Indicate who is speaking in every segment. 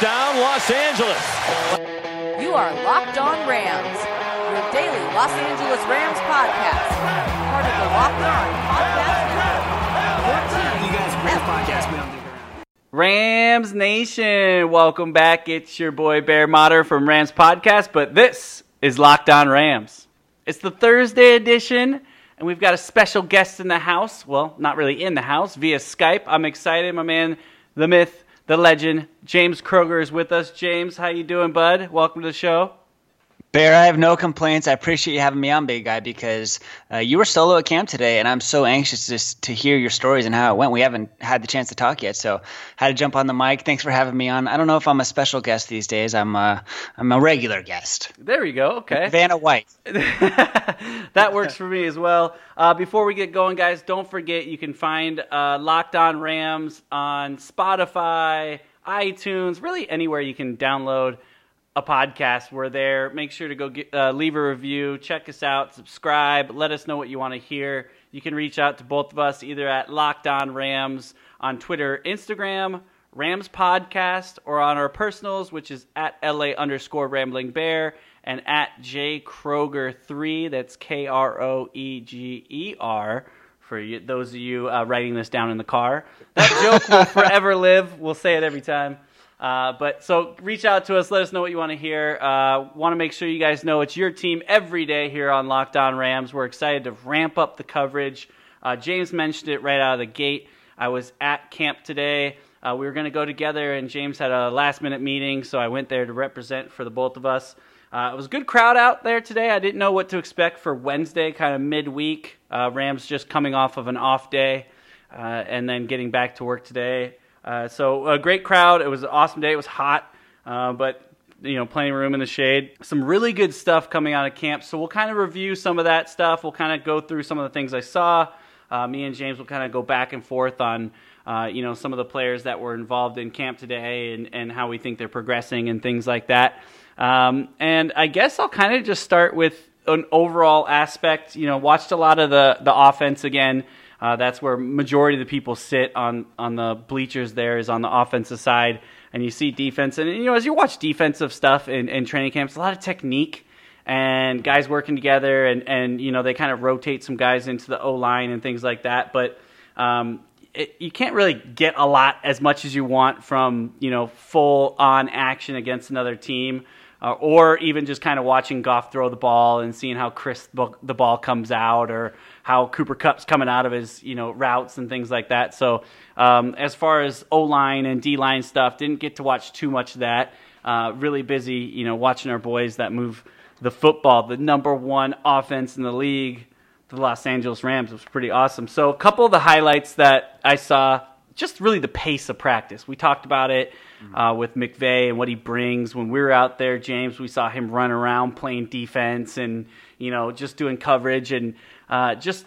Speaker 1: touchdown, Los Angeles.
Speaker 2: You are Locked On Rams, your daily Los Angeles Rams podcast. Part of the Locked On Podcast Network.
Speaker 3: You guys, Rams podcast. We don't think around.
Speaker 4: Rams Nation, welcome back. It's your boy Bear Motter from Rams Podcast, but this is Locked On Rams. It's the Thursday edition, and we've got a special guest in the house. Well, not really in the house, via Skype. I'm excited. My man, the myth, the legend, James Kroeger is with us. James, how you doing, bud? Welcome to the show.
Speaker 3: Bear, I have no complaints. I appreciate you having me on, big guy, because uh, you were solo at camp today, and I'm so anxious to, to hear your stories and how it went. We haven't had the chance to talk yet, so had to jump on the mic. Thanks for having me on. I don't know if I'm a special guest these days. I'm a, I'm a regular guest.
Speaker 4: There we go. Okay.
Speaker 3: Vanna White.
Speaker 4: that works for me as well. Uh, before we get going, guys, don't forget you can find uh, Locked On Rams on Spotify, iTunes, really anywhere you can download a podcast. We're there. Make sure to go get, uh, leave a review, check us out, subscribe, let us know what you want to hear. You can reach out to both of us either at Locked On Rams on Twitter, Instagram, Rams Podcast, or on our personals, which is at LA underscore Rambling Bear and at J Kroeger three. That's K R O E G E R. For you, those of you uh, writing this down in the car, that joke will forever live. We'll say it every time. Uh, but so reach out to us. Let us know what you want to hear. Uh, want to make sure you guys know it's your team every day here on Locked On Rams. We're excited to ramp up the coverage. Uh, James mentioned it right out of the gate. I was at camp today. Uh, we were going to go together, and James had a last minute meeting, so I went there to represent for the both of us. Uh, it was a good crowd out there today. I didn't know what to expect for Wednesday, kind of midweek. Rams just coming off of an off day and then getting back to work today. Uh, so a great crowd. It was an awesome day. It was hot, uh, but you know, plenty of room in the shade. Some really good stuff coming out of camp. So we'll kind of review some of that stuff. We'll kind of go through some of the things I saw. Uh, me and James will kind of go back and forth on, uh, you know, some of the players that were involved in camp today and, and how we think they're progressing and things like that. Um, and I guess I'll kind of just start with an overall aspect. You know, watched a lot of the the offense again. Uh, that's where majority of the people sit on on the bleachers. There is on the offensive side, and you see defense. And you know, as you watch defensive stuff in, in training camps, a lot of technique and guys working together, and and you know they kind of rotate some guys into the O line and things like that. But um, it, you can't really get a lot as much as you want from you know full on action against another team. Uh, or even just kind of watching Goff throw the ball and seeing how crisp the ball comes out, or how Cooper Kupp's coming out of his you know routes and things like that. So um, as far as O line and D line stuff, didn't get to watch too much of that. Uh, really busy, you know, watching our boys that move the football, the number one offense in the league, the Los Angeles Rams. Was pretty awesome. So a couple of the highlights that I saw, just really the pace of practice. We talked about it uh, with McVay and what he brings. When we were out there, James, we saw him run around playing defense and you know just doing coverage and uh, just.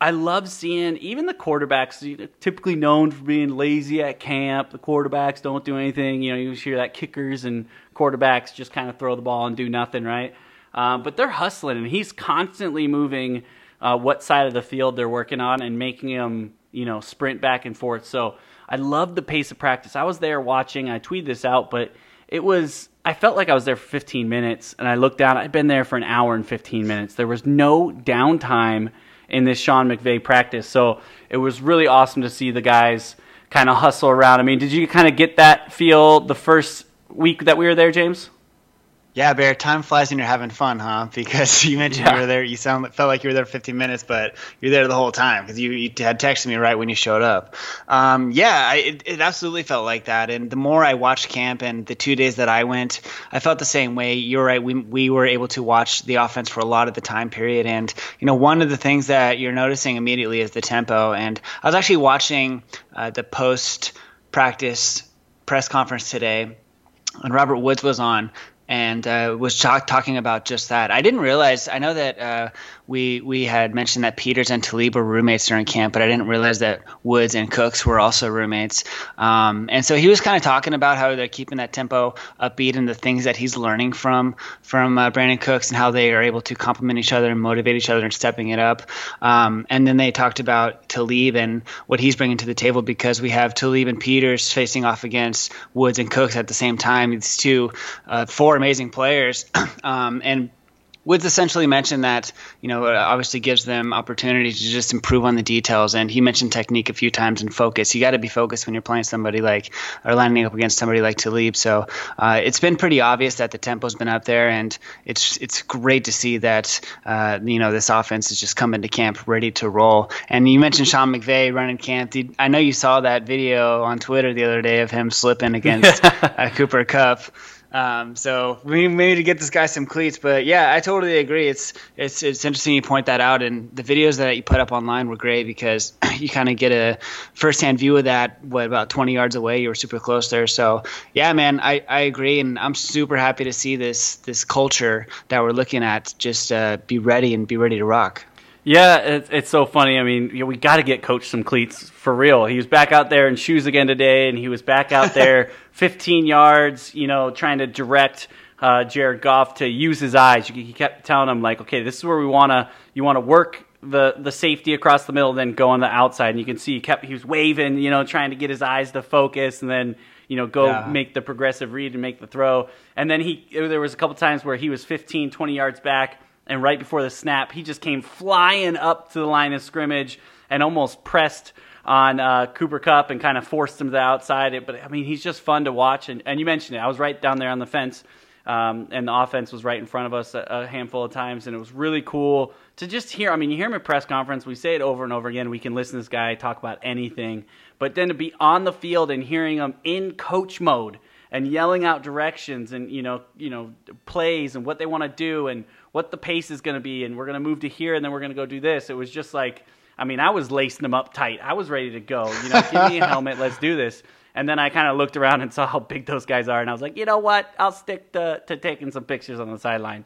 Speaker 4: I love seeing even the quarterbacks, typically known for being lazy at camp. The quarterbacks don't do anything. You know, you hear that kickers and quarterbacks just kind of throw the ball and do nothing, right? Uh, but they're hustling, and he's constantly moving uh, what side of the field they're working on and making them, you know, sprint back and forth. So I love the pace of practice. I was there watching. I tweeted this out, but it was. I felt like I was there for 15 minutes, and I looked down. I'd been there for an hour and 15 minutes. There was no downtime in this Sean McVay practice, so it was really awesome to see the guys kind of hustle around. I mean, did you kind of get that feel the first week that we were there, James?
Speaker 3: Yeah, Bear, time flies when you're having fun, huh? Because you mentioned
Speaker 4: Yeah.
Speaker 3: you were there. You sound felt like you were there 15 minutes, but you're there the whole time because you, you had texted me right when you showed up. Um, yeah, I, it, it absolutely felt like that. And the more I watched camp and the two days that I went, I felt the same way. You're right. We we were able to watch the offense for a lot of the time period, and you know one of the things that you're noticing immediately is the tempo. And I was actually watching uh, the post practice press conference today and Robert Woods was on, and uh, was talk- talking about just that. I didn't realize. I know that uh, we we had mentioned that Peters and Talib were roommates during camp, but I didn't realize that Woods and Cooks were also roommates. Um, and so he was kind of talking about how they're keeping that tempo upbeat and the things that he's learning from from uh, Brandin Cooks and how they are able to complement each other and motivate each other and stepping it up. Um, and then they talked about Talib and what he's bringing to the table because we have Talib and Peters facing off against Woods and Cooks at the same time. These two, uh, four amazing players, um, and Woods essentially mentioned that you know obviously gives them opportunity to just improve on the details, and he mentioned technique a few times and focus. You got to be focused when you're playing somebody like or lining up against somebody like Talib. So uh, it's been pretty obvious that the tempo's been up there, and it's it's great to see that uh, you know this offense is just coming to camp ready to roll. And you mentioned Sean McVay running camp. I know you saw that video on Twitter the other day of him slipping against uh, Cooper Kupp. Um, so we need to get this guy some cleats. But yeah, I totally agree. It's it's it's interesting you point that out, and the videos that you put up online were great because you kind of get a firsthand view of that. What about 20 yards away? You were super close there. So yeah, man, I, I agree, and I'm super happy to see this this culture that we're looking at just uh, be ready and be ready to rock.
Speaker 4: Yeah, it's, it's so funny. I mean, you know, we got to get Coach some cleats for real. He was back out there in shoes again today, and he was back out there 15 yards, you know, trying to direct uh, Jared Goff to use his eyes. He kept telling him like, okay, this is where we want to, you want to work the the safety across the middle, then go on the outside. And you can see he kept he was waving, you know, trying to get his eyes to focus, and then you know go yeah. make the progressive read and make the throw. And then he there was a couple times where he was 15, 20 yards back and right before the snap, he just came flying up to the line of scrimmage and almost pressed on uh, Cooper Kupp and kind of forced him to the outside. But I mean, he's just fun to watch. And, and you mentioned it. I was right down there on the fence, um, and the offense was right in front of us a, a, handful of times, and it was really cool to just hear. I mean, you hear him at press conference. We say it over and over again. We can listen to this guy talk about anything, but then to be on the field and hearing him in coach mode and yelling out directions and you know you know plays and what they want to do and what the pace is going to be, and we're going to move to here, and then we're going to go do this. It was just like, I mean, I was lacing them up tight. I was ready to go. You know, give me a helmet. Let's do this. And then I kind of looked around and saw how big those guys are, and I was like, you know what? I'll stick to, to taking some pictures on the sideline.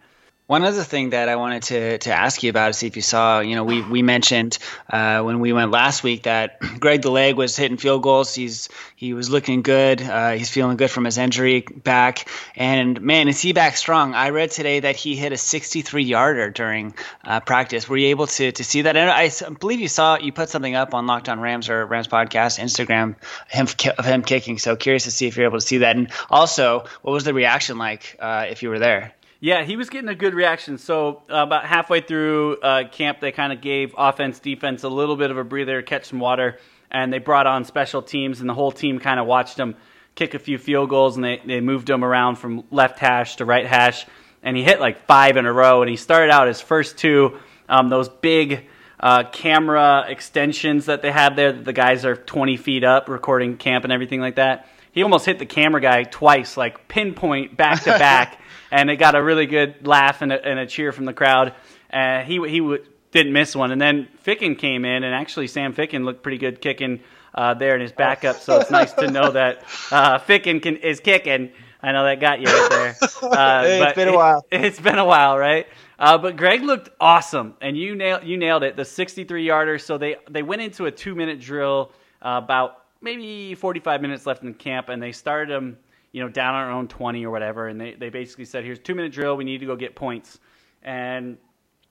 Speaker 3: One other thing that I wanted to, to ask you about, see if you saw, you know, we, we mentioned uh, when we went last week that Greg the leg was hitting field goals. He's he was looking good. Uh, he's feeling good from his injury back, and man, is he back strong? I read today that he hit a 63 yarder during uh, practice. Were you able to to see that? And I believe you saw you put something up on Locked On Rams or Rams podcast Instagram him of him kicking. So curious to see if you're able to see that, and also what was the reaction like uh, if you were there?
Speaker 4: Yeah, he was getting a good reaction. So uh, about halfway through uh, camp, they kind of gave offense, defense a little bit of a breather, catch some water, and they brought on special teams, and the whole team kind of watched him kick a few field goals, and they, they moved him around from left hash to right hash, and he hit like five in a row, and he started out his first two, um, those big uh, camera extensions that they have there, the guys are 20 feet up recording camp and everything like that. He almost hit the camera guy twice, like pinpoint back to back. and it got a really good laugh and a, and a cheer from the crowd. Uh, he he w- didn't miss one, and then Ficken came in, and actually Sam Ficken looked pretty good kicking uh, there in his backup. So it's nice to know that uh, Ficken can, is kicking. I know that got you right there. Uh,
Speaker 3: it's been a while.
Speaker 4: It, has been a while, right? Uh, but Greg looked awesome, and you nailed you nailed it. The 63 yarder. So they they went into a two minute drill uh, about maybe 45 minutes left in camp, and they started them you know, down on our own 20 or whatever. And they, they basically said, here's two minute drill. We need to go get points. And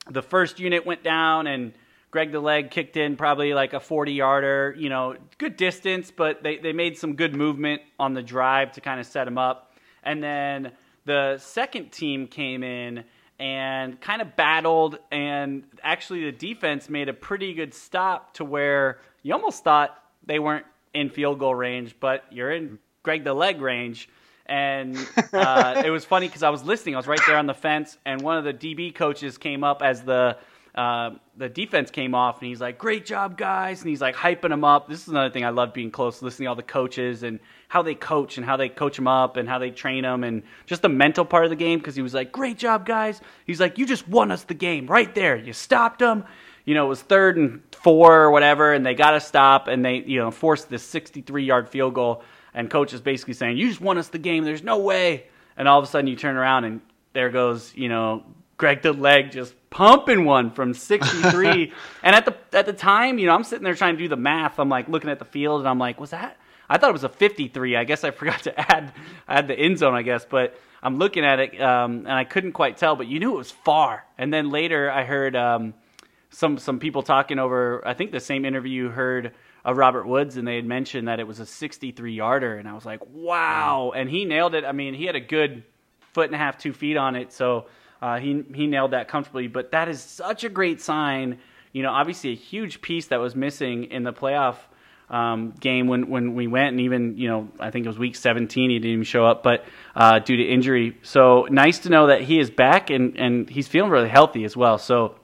Speaker 4: the first unit went down and Greg the leg kicked in probably like a 40 yarder, you know, good distance, but they, they made some good movement on the drive to kind of set him up. And then the second team came in and kind of battled and actually the defense made a pretty good stop to where you almost thought they weren't in field goal range, but you're in Greg the leg range. And uh, it was funny because I was listening. I was right there on the fence, and one of the DB coaches came up as the uh, the defense came off, and he's like, "Great job, guys!" And he's like hyping them up. This is another thing I love being close, listening to all the coaches and how they coach and how they coach them up and how they train them and just the mental part of the game. Because he was like, "Great job, guys!" He's like, "You just won us the game right there. You stopped them." You know, it was third and four or whatever, and they got to stop, and they you know forced this 63 yard field goal and coach is basically saying, "You just won us the game. There's no way." and all of a sudden you turn around and there goes, you know, Greg the leg just pumping one from 63. and at the at the time, you know, I'm sitting there trying to do the math. I'm like looking at the field and I'm like, was that? I thought it was a 53. I guess I forgot to add add the end zone. I guess, but I'm looking at it um, and I couldn't quite tell. But you knew it was far. And then later I heard um, some some people talking over. I think the same interview you heard of Robert Woods, and they had mentioned that it was a 63 yarder, and I was like, wow! And he nailed it. I mean, he had a good foot and a half, two feet on it, so uh, he he nailed that comfortably. But that is such a great sign. You know, obviously a huge piece that was missing in the playoff um, game when when we went, and even you know I think it was week 17 he didn't even show up, but uh, due to injury. So nice to know that he is back and and he's feeling really healthy as well. So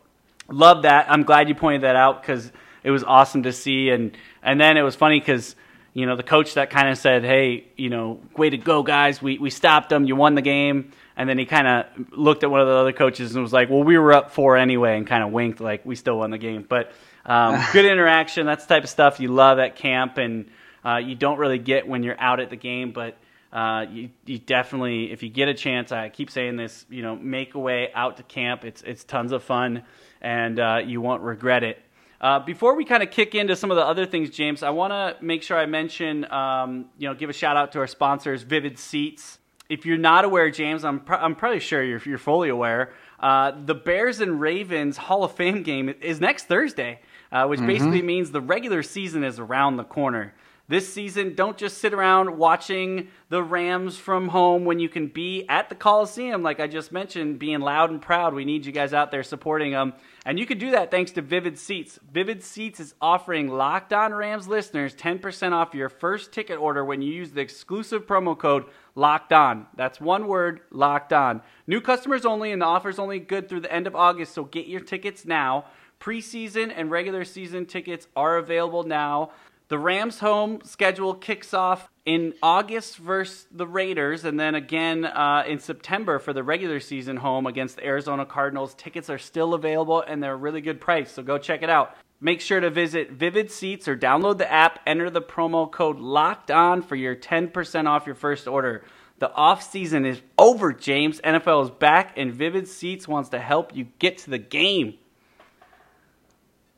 Speaker 4: love that. I'm glad you pointed that out because it was awesome to see, and and then it was funny because you know the coach that kind of said, hey, you know, way to go guys, we we stopped them, you won the game. And then he kind of looked at one of the other coaches and was like, "Well, we were up four anyway," and kind of winked like we still won the game. But um, good interaction. That's the type of stuff you love at camp, and uh, you don't really get when you're out at the game. But uh, you, you definitely, if you get a chance, I keep saying this, you know, make a way out to camp. It's it's tons of fun, and uh, you won't regret it. Uh, before we kind of kick into some of the other things, James, I want to make sure I mention, um, you know, give a shout out to our sponsors, Vivid Seats if you're not aware, James, I'm, pr- I'm probably sure you're, you're fully aware. Uh, the Bears and Ravens Hall of Fame game is next Thursday, uh, which mm-hmm. basically means the regular season is around the corner. This season, don't just sit around watching the Rams from home when you can be at the Coliseum, like I just mentioned, being loud and proud. We need you guys out there supporting them. And you can do that thanks to Vivid Seats. Vivid Seats is offering Locked On Rams listeners 10% off your first ticket order when you use the exclusive promo code Locked On. That's one word, Locked On. New customers only, and the offer is only good through the end of August, so get your tickets now. Preseason and regular season tickets are available now. The Rams' home schedule kicks off in August versus the Raiders, and then again uh, in September for the regular season home against the Arizona Cardinals. Tickets are still available, and they're a really good price, so go check it out. Make sure to visit Vivid Seats or download the app. Enter the promo code Locked On for your 10% off your first order. The off season is over, James. NFL is back, and Vivid Seats wants to help you get to the game.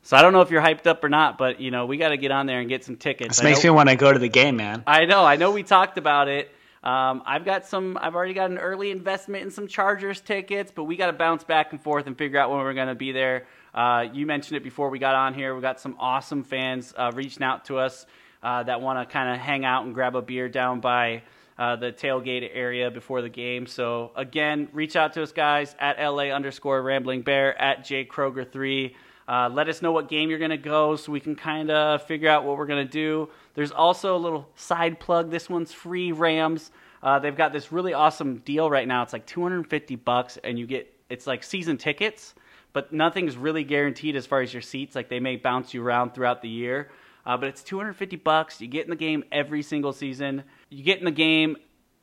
Speaker 4: So I don't know if you're hyped up or not, but you know we got to get on there and get some tickets.
Speaker 3: This makes me want to go to the game, man.
Speaker 4: I know. I know. We talked about it. Um, I've got some. I've already got an early investment in some Chargers tickets, but we got to bounce back and forth and figure out when we're going to be there. Uh, you mentioned it before we got on here. We got some awesome fans uh, reaching out to us uh, that want to kind of hang out and grab a beer down by uh, the tailgate area before the game. So again, reach out to us guys at LA underscore Rambling Bear at J Kroeger three. Uh, let us know what game you're going to go so we can kind of figure out what we're going to do. There's also a little side plug. This one's free Rams. Uh, they've got this really awesome deal right now. It's like 250 bucks, and you get it's like season tickets, but nothing's really guaranteed as far as your seats. Like they may bounce you around throughout the year, uh, but it's 250 bucks. You get in the game every single season. You get in the game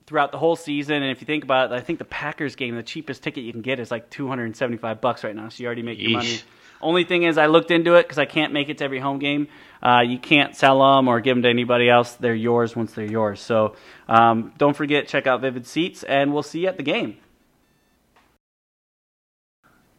Speaker 4: throughout the whole season. And if you think about it, I think the Packers game, the cheapest ticket you can get is like 275 bucks right now. So you already make your money. Only thing is, I looked into it because I can't make it to every home game. Uh, you can't sell them or give them to anybody else. They're yours once they're yours. So um, don't forget, check out Vivid Seats, and we'll see you at the game.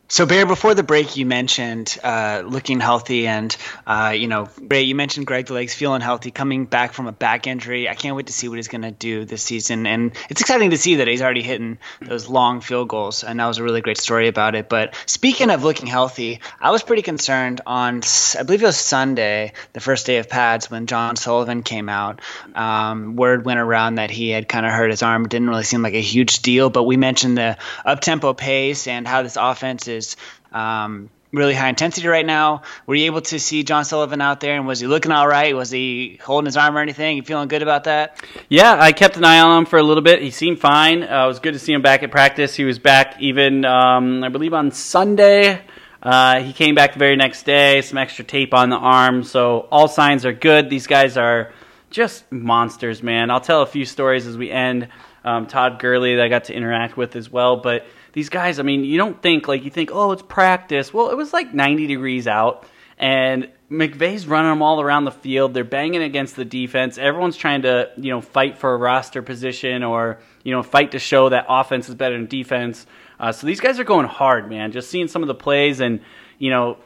Speaker 3: So, Bear, before the break, you mentioned uh, looking healthy, and uh, you know, great. You mentioned Greg the legs feeling healthy, coming back from a back injury. I can't wait to see what he's going to do this season, and it's exciting to see that he's already hitting those long field goals, and that was a really great story about it. But speaking of looking healthy, I was pretty concerned on, I believe it was Sunday, the first day of pads, when John Sullivan came out. Um, word went around that he had kind of hurt his arm. It didn't really seem like a huge deal, but we mentioned the up tempo pace and how this offense is is um, really high intensity right now. Were you able to see John Sullivan out there, and was he looking all right? Was he holding his arm or anything? You feeling good about that?
Speaker 4: Yeah, I kept an eye on him for a little bit. He seemed fine. Uh, it was good to see him back at practice. He was back even, um, I believe, on Sunday. Uh, he came back the very next day, some extra tape on the arm. So all signs are good. These guys are just monsters, man. I'll tell a few stories as we end. Um, Todd Gurley that I got to interact with as well, but these guys, I mean, you don't think like you think, oh, it's practice. Well, it was like 90 degrees out, and McVay's running them all around the field. They're banging against the defense. Everyone's trying to, you know, fight for a roster position or, you know, fight to show that offense is better than defense. Uh, so these guys are going hard, man. Just seeing some of the plays and, you know,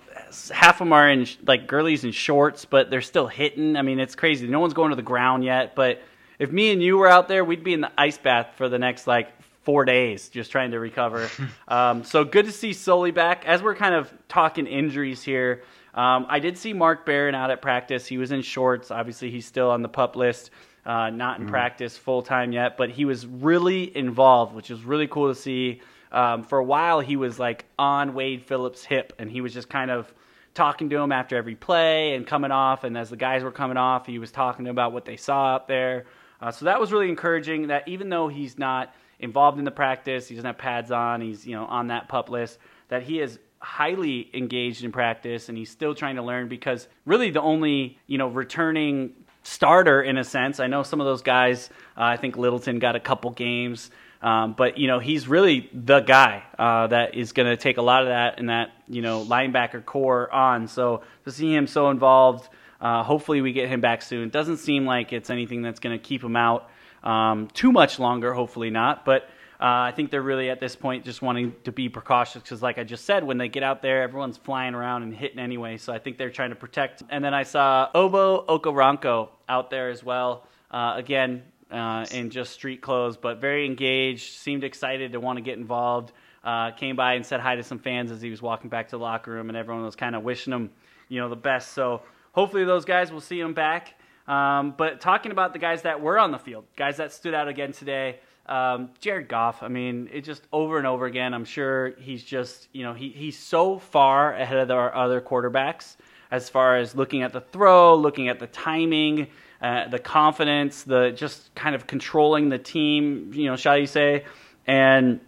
Speaker 4: half of them are in like girlies and shorts, but they're still hitting. I mean, it's crazy. No one's going to the ground yet, but if me and you were out there, we'd be in the ice bath for the next like four days just trying to recover. um, so good to see Sully back. As we're kind of talking injuries here, um, I did see Mark Barron out at practice. He was in shorts. Obviously, he's still on the pup list, uh, not in mm. practice full time yet, but he was really involved, which is really cool to see. Um, for a while, he was like on Wade Phillips' hip, and he was just kind of talking to him after every play and coming off. And as the guys were coming off, he was talking about what they saw out there. Uh, so that was really encouraging. That even though he's not involved in the practice, he doesn't have pads on, he's you know on that pup list, that he is highly engaged in practice and he's still trying to learn because really the only you know returning starter in a sense. I know some of those guys. Uh, I think Littleton got a couple games. Um, but you know he's really the guy uh, that is going to take a lot of that and that you know linebacker corps on. So to see him so involved, uh, hopefully we get him back soon. Doesn't seem like it's anything that's going to keep him out um, too much longer. Hopefully not, but. Uh, I think they're really at this point just wanting to be precautious because, like I just said, when they get out there, everyone's flying around and hitting anyway. So I think they're trying to protect. And then I saw Obo Okoronkwo out there as well. Uh, again, uh, in just street clothes, but very engaged, seemed excited to want to get involved. Uh, came by and said hi to some fans as he was walking back to the locker room, and everyone was kind of wishing him, you know, the best. So hopefully those guys will see him back. Um, but talking about the guys that were on the field, guys that stood out again today, um, Jared Goff. I mean, it just over and over again. I'm sure he's just, you know, he, he's so far ahead of our other quarterbacks as far as looking at the throw, looking at the timing uh, the confidence, the just kind of controlling the team, you know, shall you say? And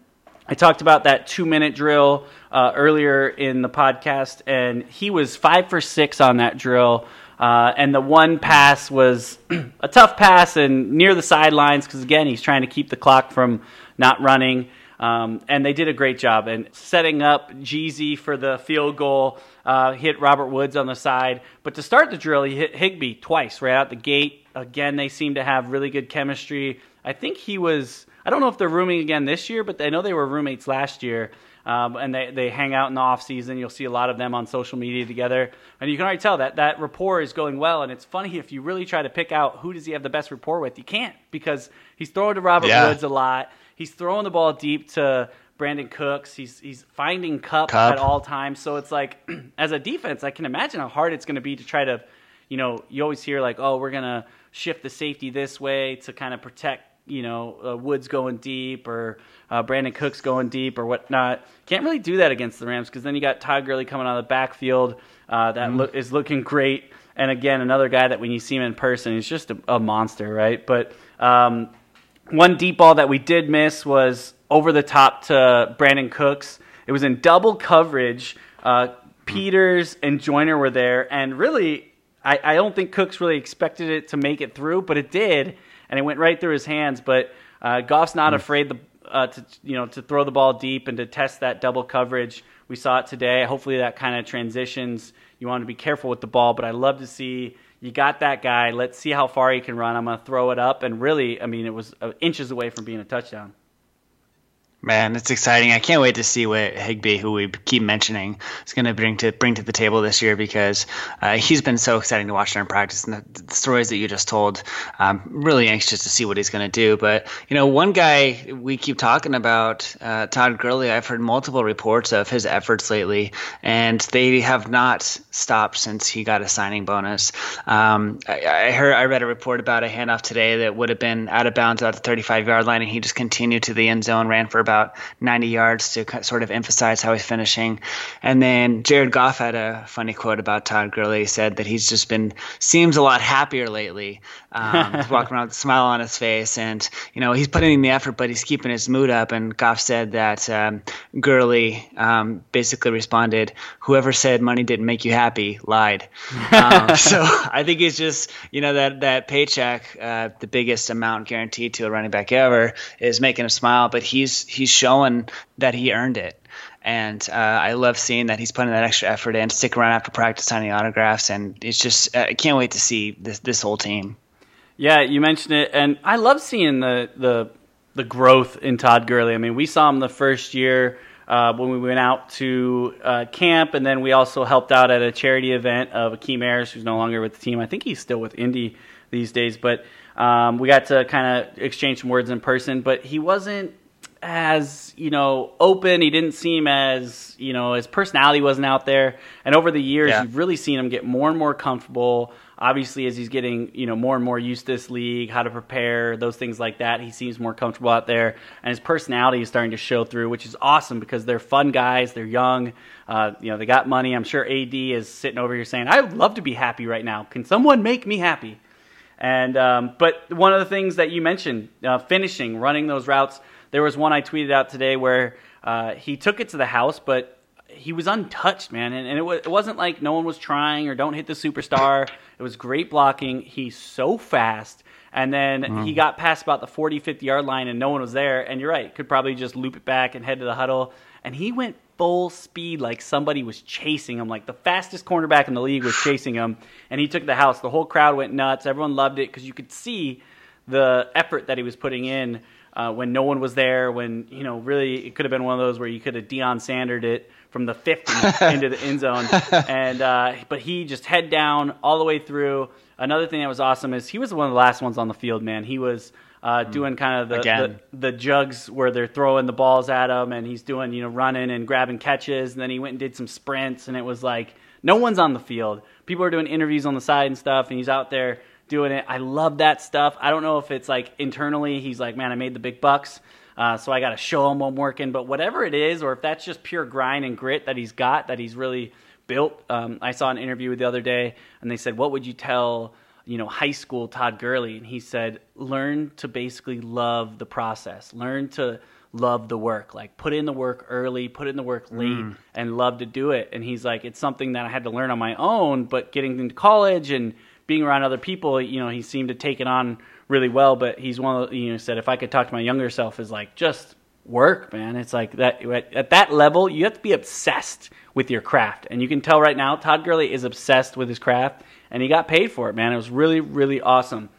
Speaker 4: I talked about that two minute drill uh, earlier in the podcast, and he was five for six on that drill. Uh, and the one pass was a tough pass and near the sidelines because, again, he's trying to keep the clock from not running. Um, and they did a great job and setting up Jeezy for the field goal. Uh, hit Robert Woods on the side, but to start the drill, he hit Higbee twice right out the gate. Again, they seem to have really good chemistry. I think he was. I don't know if they're rooming again this year, but I know they were roommates last year. Um, and they, they hang out in the off season. You'll see a lot of them on social media together, and you can already tell that that rapport is going well. And it's funny if you really try to pick out who does he have the best rapport with, you can't because he's throwing to Robert yeah. Woods a lot. He's throwing the ball deep to Brandin Cooks. He's he's finding Cup, Kupp. at all times. So it's like as a defense, I can imagine how hard it's going to be to try to, you know, you always hear like, oh, we're gonna shift the safety this way to kind of protect, you know, uh, Woods going deep or uh, Brandin Cooks going deep or whatnot. Can't really do that against the Rams because then you got Todd Gurley coming out of the backfield uh, that mm-hmm. lo- is looking great. And again, another guy that when you see him in person, he's just a, a monster, right? But um, one deep ball that we did miss was over the top to Brandin Cooks. It was in double coverage. Uh, Peters and Joyner were there, and really, I, I, don't think Cooks really expected it to make it through, but it did, and it went right through his hands. But uh, Goff's not mm. afraid to, uh, to you know to throw the ball deep and to test that double coverage. We saw it today. Hopefully, that kind of transitions. You want to be careful with the ball, but I love to see you got that guy. Let's see how far he can run. I'm going to throw it up. And really, I mean, it was uh, inches away from being a touchdown.
Speaker 3: Man, it's exciting. I can't wait to see what Higbee, who we keep mentioning, is going to bring to bring to the table this year because uh, he's been so exciting to watch during practice and the, the stories that you just told. I'm really anxious to see what he's going to do. But you know, one guy we keep talking about, uh, Todd Gurley. I've heard multiple reports of his efforts lately, and they have not stopped since he got a signing bonus. Um, I, I heard I read a report about a handoff today that would have been out of bounds at the 35 yard line, and he just continued to the end zone, ran for about 90 yards to sort of emphasize how he's finishing. And then Jared Goff had a funny quote about Todd Gurley. He said that he's just been seems a lot happier lately. Um, he's walking around with a smile on his face, and you know he's putting in the effort, but he's keeping his mood up. And Goff said that um, Gurley um, basically responded, "Whoever said money didn't make you happy lied." Um, so I think it's just you know that that paycheck, uh, the biggest amount guaranteed to a running back ever, is making him smile. But he's he's showing that he earned it. And uh, I love seeing that he's putting that extra effort in, stick around after practice signing autographs, and it's just I can't wait to see this this whole team.
Speaker 4: Yeah, you mentioned it, and I love seeing the the the growth in Todd Gurley. I mean, we saw him the first year uh, when we went out to uh, camp, and then we also helped out at a charity event of Akeem Ayers, who's no longer with the team. I think he's still with Indy these days, but um, we got to kind of exchange some words in person. But he wasn't as you know open. He didn't seem as you know his personality wasn't out there. And over the years, yeah. you've really seen him get more and more comfortable. Obviously, as he's getting you know more and more used to this league, how to prepare, those things like that, he seems more comfortable out there, and his personality is starting to show through, which is awesome because they're fun guys, they're young, uh, you know, they got money. I'm sure AD is sitting over here saying, "I would love to be happy right now. Can someone make me happy?" And um, but one of the things that you mentioned, uh, finishing, running those routes. There was one I tweeted out today where uh, he took it to the house, but he was untouched, man. And, and it, w- it wasn't like no one was trying or don't hit the superstar. It was great blocking. He's so fast. And then mm. he got past about the 40, 50 yard line and no one was there. And you're right, could probably just loop it back and head to the huddle. And he went full speed like somebody was chasing him. Like the fastest cornerback in the league was chasing him. And he took the house. The whole crowd went nuts. Everyone loved it because you could see the effort that he was putting in uh, when no one was there, when you know really it could have been one of those where you could have Deion Sandered it from the 50 into the end zone, and uh, but he just head down all the way through. Another thing that was awesome is he was one of the last ones on the field. Man, he was. Uh, mm. doing kind of the, the, the jugs where they're throwing the balls at him, and he's doing you know running and grabbing catches, and then he went and did some sprints, and it was like no one's on the field. People are doing interviews on the side and stuff, and he's out there doing it. I love that stuff. I don't know if it's like internally he's like, man, I made the big bucks. Uh, so I got to show him I'm working. But whatever it is, or if that's just pure grind and grit that he's got, that he's really built. Um, I saw an interview the other day, and they said, "What would you tell you know high school Todd Gurley?" And he said, "Learn to basically love the process. Learn to." love the work like put in the work early put in the work late mm. and love to do it and he's like it's something that i had to learn on my own but getting into college and being around other people, you know, he seemed to take it on really well. But he's one of you know said if I could talk to my younger self, is like just work, man. It's like that at that level, you have to be obsessed with your craft, and you can tell right now Todd Gurley is obsessed with his craft, and he got paid for it, man. It was really really awesome.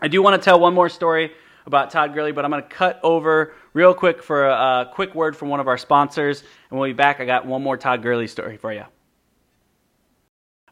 Speaker 4: I do want to tell one more story about Todd Gurley, but I'm going to cut over real quick for a, a quick word from one of our sponsors, and we'll be back. I got one more Todd Gurley story for you.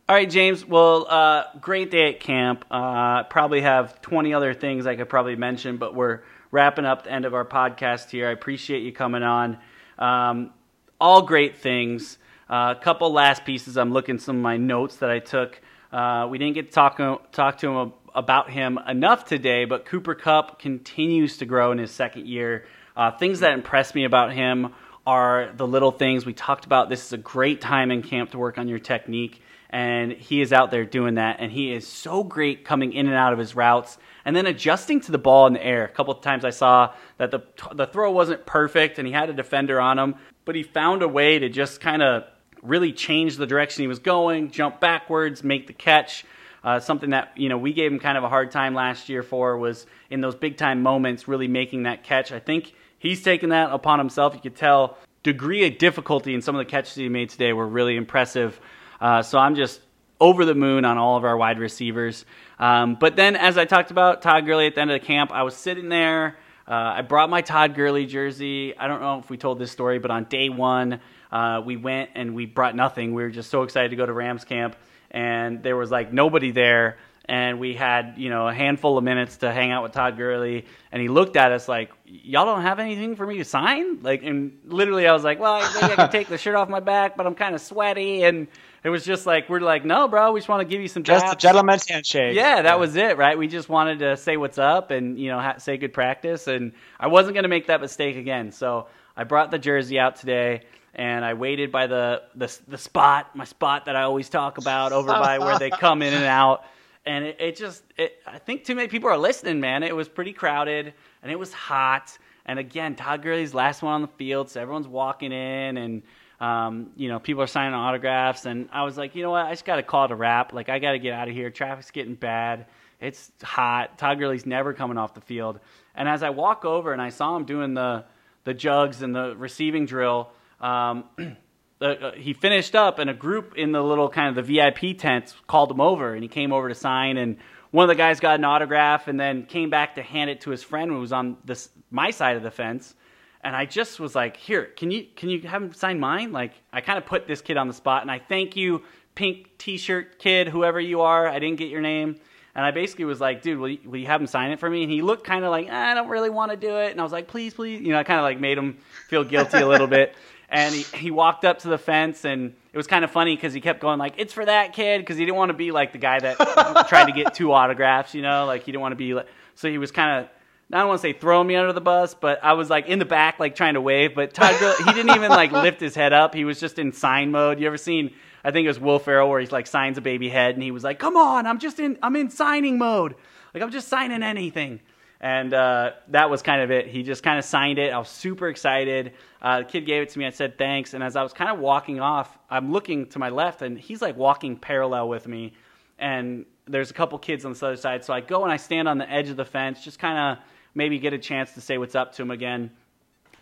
Speaker 4: All right, James. Well, uh, great day at camp. Uh, probably have 20 other things I could probably mention, but we're wrapping up the end of our podcast here. I appreciate you coming on. Um, all great things. Uh, a couple last pieces. I'm looking some of my notes that I took. Uh, we didn't get to talk, talk to him about him enough today, but Cooper Kupp continues to grow in his second year. Uh, things that impressed me about him are the little things we talked about. This is a great time in camp to work on your technique and he is out there doing that and he is so great coming in and out of his routes and then adjusting to the ball in the air. A couple of times i saw that the, the throw wasn't perfect and he had a defender on him but he found a way to just kind of really change the direction he was going jump backwards make the catch. Uh, something that you know we gave him kind of a hard time last year for was in those big time moments really making that catch. I think he's taken that upon himself. You could tell degree of difficulty in some of the catches he made today were really impressive uh, so I'm just over the moon on all of our wide receivers. Um, but then, as I talked about Todd Gurley at the end of the camp, I was sitting there. Uh, I brought my Todd Gurley jersey. I don't know if we told this story, but on day one, uh, we went and we brought nothing. We were just so excited to go to Rams camp, and there was like nobody there. And we had, you know, a handful of minutes to hang out with Todd Gurley, and he looked at us like, "Y'all don't have anything for me to sign?" Like, and literally, I was like, "Well, maybe I can take the shirt off my back, but I'm kind of sweaty." And it was just like we're like, no, bro, we just want to give you some
Speaker 3: just a gentleman's handshake.
Speaker 4: Yeah, that yeah. was it, right? We just wanted to say what's up and you know ha- say good practice, and I wasn't going to make that mistake again. So I brought the jersey out today, and I waited by the the, the spot, my spot that I always talk about, over by where they come in and out. And it, it just, it, I think too many people are listening, man. It was pretty crowded, and it was hot. And again, Todd Gurley's last one on the field, so everyone's walking in and um, you know, people are signing autographs, and I was like, you know what? I just got to call it a wrap. Like, I got to get out of here. Traffic's getting bad. It's hot. Todd Gurley's never coming off the field. And as I walk over and I saw him doing the the jugs and the receiving drill. Um, uh, he finished up, and a group in the little kind of the VIP tents called him over, and he came over to sign. And one of the guys got an autograph, and then came back to hand it to his friend who was on this my side of the fence. And I just was like, "Here, can you can you have him sign mine?" Like I kind of put this kid on the spot, and I thank you, pink T-shirt kid, whoever you are. I didn't get your name. And I basically was like, dude, will you, will you have him sign it for me? And he looked kind of like, I don't really want to do it. And I was like, please, please. You know, I kind of like made him feel guilty a little bit. And he, he walked up to the fence, and it was kind of funny because he kept going like, it's for that kid, because he didn't want to be like the guy that tried to get two autographs, you know, like he didn't want to be like. So he was kind of I don't want to say throwing me under the bus, but I was like in the back, like trying to wave. But Todd he didn't even like lift his head up. He was just in sign mode. You ever seen? I think it was Will Ferrell where he's like signs a baby head, and he was like, "Come on, I'm just in, I'm in signing mode. Like I'm just signing anything." And uh, that was kind of it. He just kind of signed it. I was super excited. Uh, the kid gave it to me. I said thanks. And as I was kind of walking off, I'm looking to my left, and he's like walking parallel with me. And there's a couple kids on the other side. So I go and I stand on the edge of the fence, just kind of maybe get a chance to say what's up to him again.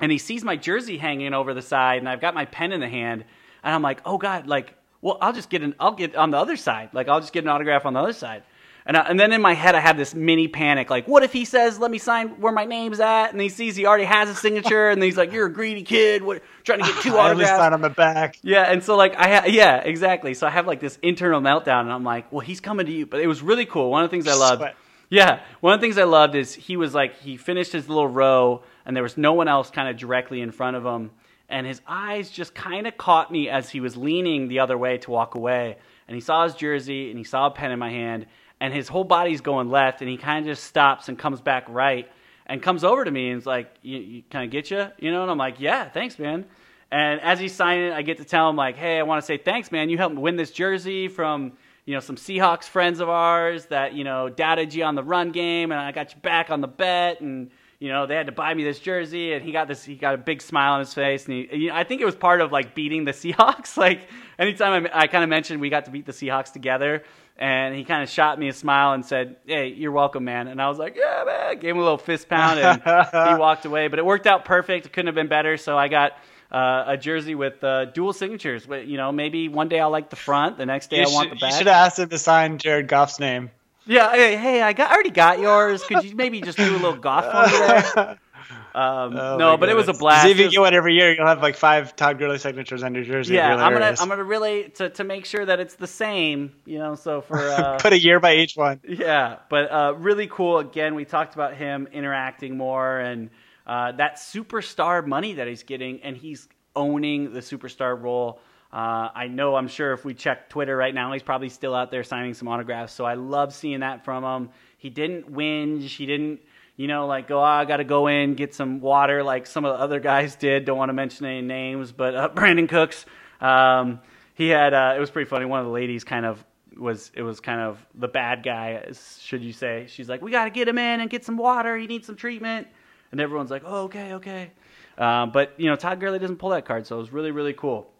Speaker 4: And he sees my jersey hanging over the side, and I've got my pen in the hand, and I'm like, oh god, like, well, I'll just get an, I'll get on the other side, like, I'll just get an autograph on the other side. And, I, and then in my head, I have this mini panic, like, what if he says, "Let me sign where my name's at," and he sees he already has a signature, and he's like, "You're a greedy kid, what, trying to get two autographs."
Speaker 3: I sign on the back.
Speaker 4: Yeah, and so like I ha- yeah, exactly. So I have like this internal meltdown, and I'm like, well, he's coming to you. But it was really cool. One of the things I loved.
Speaker 3: Sweat.
Speaker 4: Yeah, one of the things I loved is he was like he finished his little row, and there was no one else kind of directly in front of him, and his eyes just kind of caught me as he was leaning the other way to walk away, and he saw his jersey and he saw a pen in my hand, and his whole body's going left, and he kind of just stops and comes back right, and comes over to me and is like, "You, you kind of get you, you know?" And I'm like, "Yeah, thanks, man." And as he's signing, I get to tell him like, "Hey, I want to say thanks, man. You helped me win this jersey from." You know, some Seahawks friends of ours that, you know, doubted you on the run game and I got you back on the bet and, you know, they had to buy me this jersey and he got this, he got a big smile on his face. And he, you know, I think it was part of like beating the Seahawks. Like anytime I, I kind of mentioned we got to beat the Seahawks together and he kind of shot me a smile and said, Hey, you're welcome, man. And I was like, Yeah, man. Gave him a little fist pound and he walked away. But it worked out perfect. It couldn't have been better. So I got, uh, a jersey with uh, dual signatures. But you know, maybe one day I'll like the front, the next day
Speaker 3: You
Speaker 4: I want
Speaker 3: should,
Speaker 4: the
Speaker 3: you should have asked him to sign Jared Goff's name.
Speaker 4: Yeah, hey, hey, I got I already got yours. Could you maybe just do a little Goff for me there? Um,
Speaker 3: Oh,
Speaker 4: no, but it was a blast.
Speaker 3: If you get one every year, you'll have like five Todd Gurley signatures on your jersey.
Speaker 4: yeah, I'm gonna. I'm gonna really to to make sure that it's the same. You know, so for uh,
Speaker 3: put a year by each one.
Speaker 4: Yeah, but uh, really cool. Again, we talked about him interacting more and uh, that superstar money that he's getting, and he's owning the superstar role. Uh, I know, I'm sure if we check Twitter right now, he's probably still out there signing some autographs. So I love seeing that from him. He didn't whinge. He didn't, you know, like go, oh, I got to go in, get some water like some of the other guys did. Don't want to mention any names, but uh, Brandin Cooks, um, he had, uh, it was pretty funny. One of the ladies kind of was it was kind of the bad guy, should you say? She's like, "We got to get him in and get some water. He needs some treatment." And everyone's like, "Oh, okay, okay." Um, but you know, Todd Gurley doesn't pull that card, so it was really, really cool.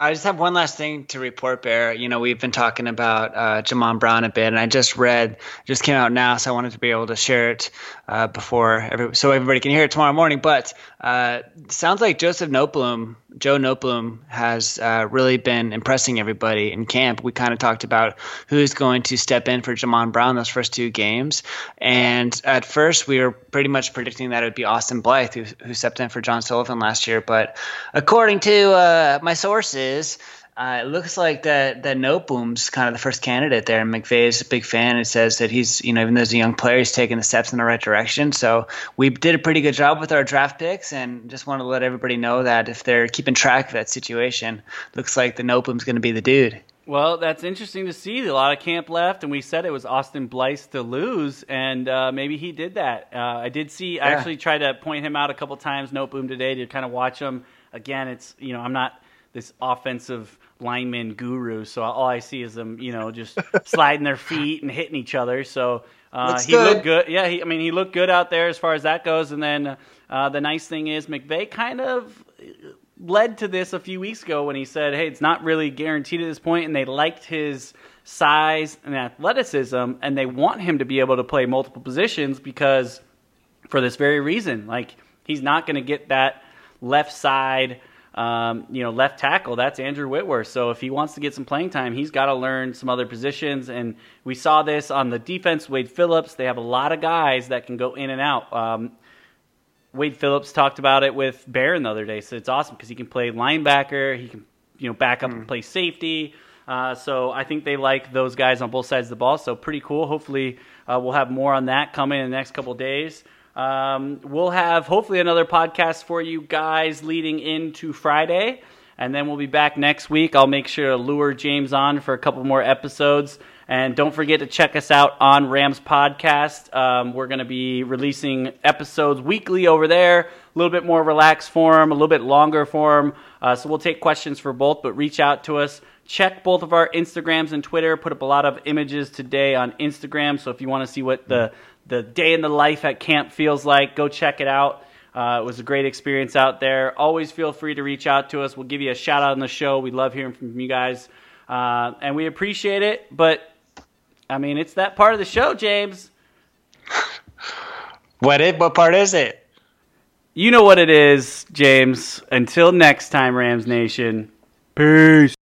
Speaker 3: I just have one last thing to report, Bear. You know, we've been talking about uh, Jamon Brown a bit, and I just read, just came out now, so I wanted to be able to share it uh, before, every, so everybody can hear it tomorrow morning. But uh, sounds like Joseph Noteboom, Joe Noteboom, has uh, really been impressing everybody in camp. We kind of talked about who's going to step in for Jamon Brown those first two games, and at first we were pretty much predicting that it would be Austin Blythe who, who stepped in for John Sullivan last year. But according to uh, my sources, uh, it looks like that that Noteboom's kind of the first candidate there. And is a big fan. It says that he's, you know, even though he's a young player, he's taking the steps in the right direction. So we did a pretty good job with our draft picks, and just want to let everybody know that if they're keeping track of that situation, looks like the Noteboom's going to be the dude.
Speaker 4: Well, that's interesting to see. A lot of camp left, and we said it was Austin Blythe to lose, and uh, maybe he did that. Uh, I did see. I actually tried to point him out a couple times. Noteboom today to kind of watch him. Again, it's you know I'm not this offensive lineman guru, so all I see is them you know just sliding their feet and hitting each other. So uh, he
Speaker 3: good.
Speaker 4: looked good. Yeah, he, I mean he looked good out there as far as that goes. And then uh, the nice thing is McVay kind of led to this a few weeks ago when he said, "Hey, it's not really guaranteed at this point," and they liked his size and athleticism, and they want him to be able to play multiple positions because for this very reason, like he's not going to get that left side, um, you know, left tackle. That's Andrew Whitworth. So if he wants to get some playing time, he's got to learn some other positions. And we saw this on the defense. Wade Phillips. They have a lot of guys that can go in and out. Um, Wade Phillips talked about it with Barron the other day, so it's awesome because he can play linebacker, he can you know back up mm. and play safety. Uh, so I think they like those guys on both sides of the ball. So pretty cool. Hopefully uh, we'll have more on that coming in the next couple days. Um, we'll have hopefully another podcast for you guys leading into Friday. And then we'll be back next week. I'll make sure to lure James on for a couple more episodes. And don't forget to check us out on Rams Podcast. Um, we're going to be releasing episodes weekly over there, a little bit more relaxed form, a little bit longer form. Uh, so we'll take questions for both, but reach out to us. Check both of our Instagrams and Twitter. Put up a lot of images today on Instagram. So if you want to see what the the day in the life at camp feels like, go check it out. Uh, it was a great experience out there. Always feel free to reach out to us. We'll give you a shout out on the show. We love hearing from you guys, uh, and we appreciate it. But I mean, it's that part of the show, James.
Speaker 3: what it? What part is it?
Speaker 4: You know what it is, James. Until next time, Rams Nation. Peace.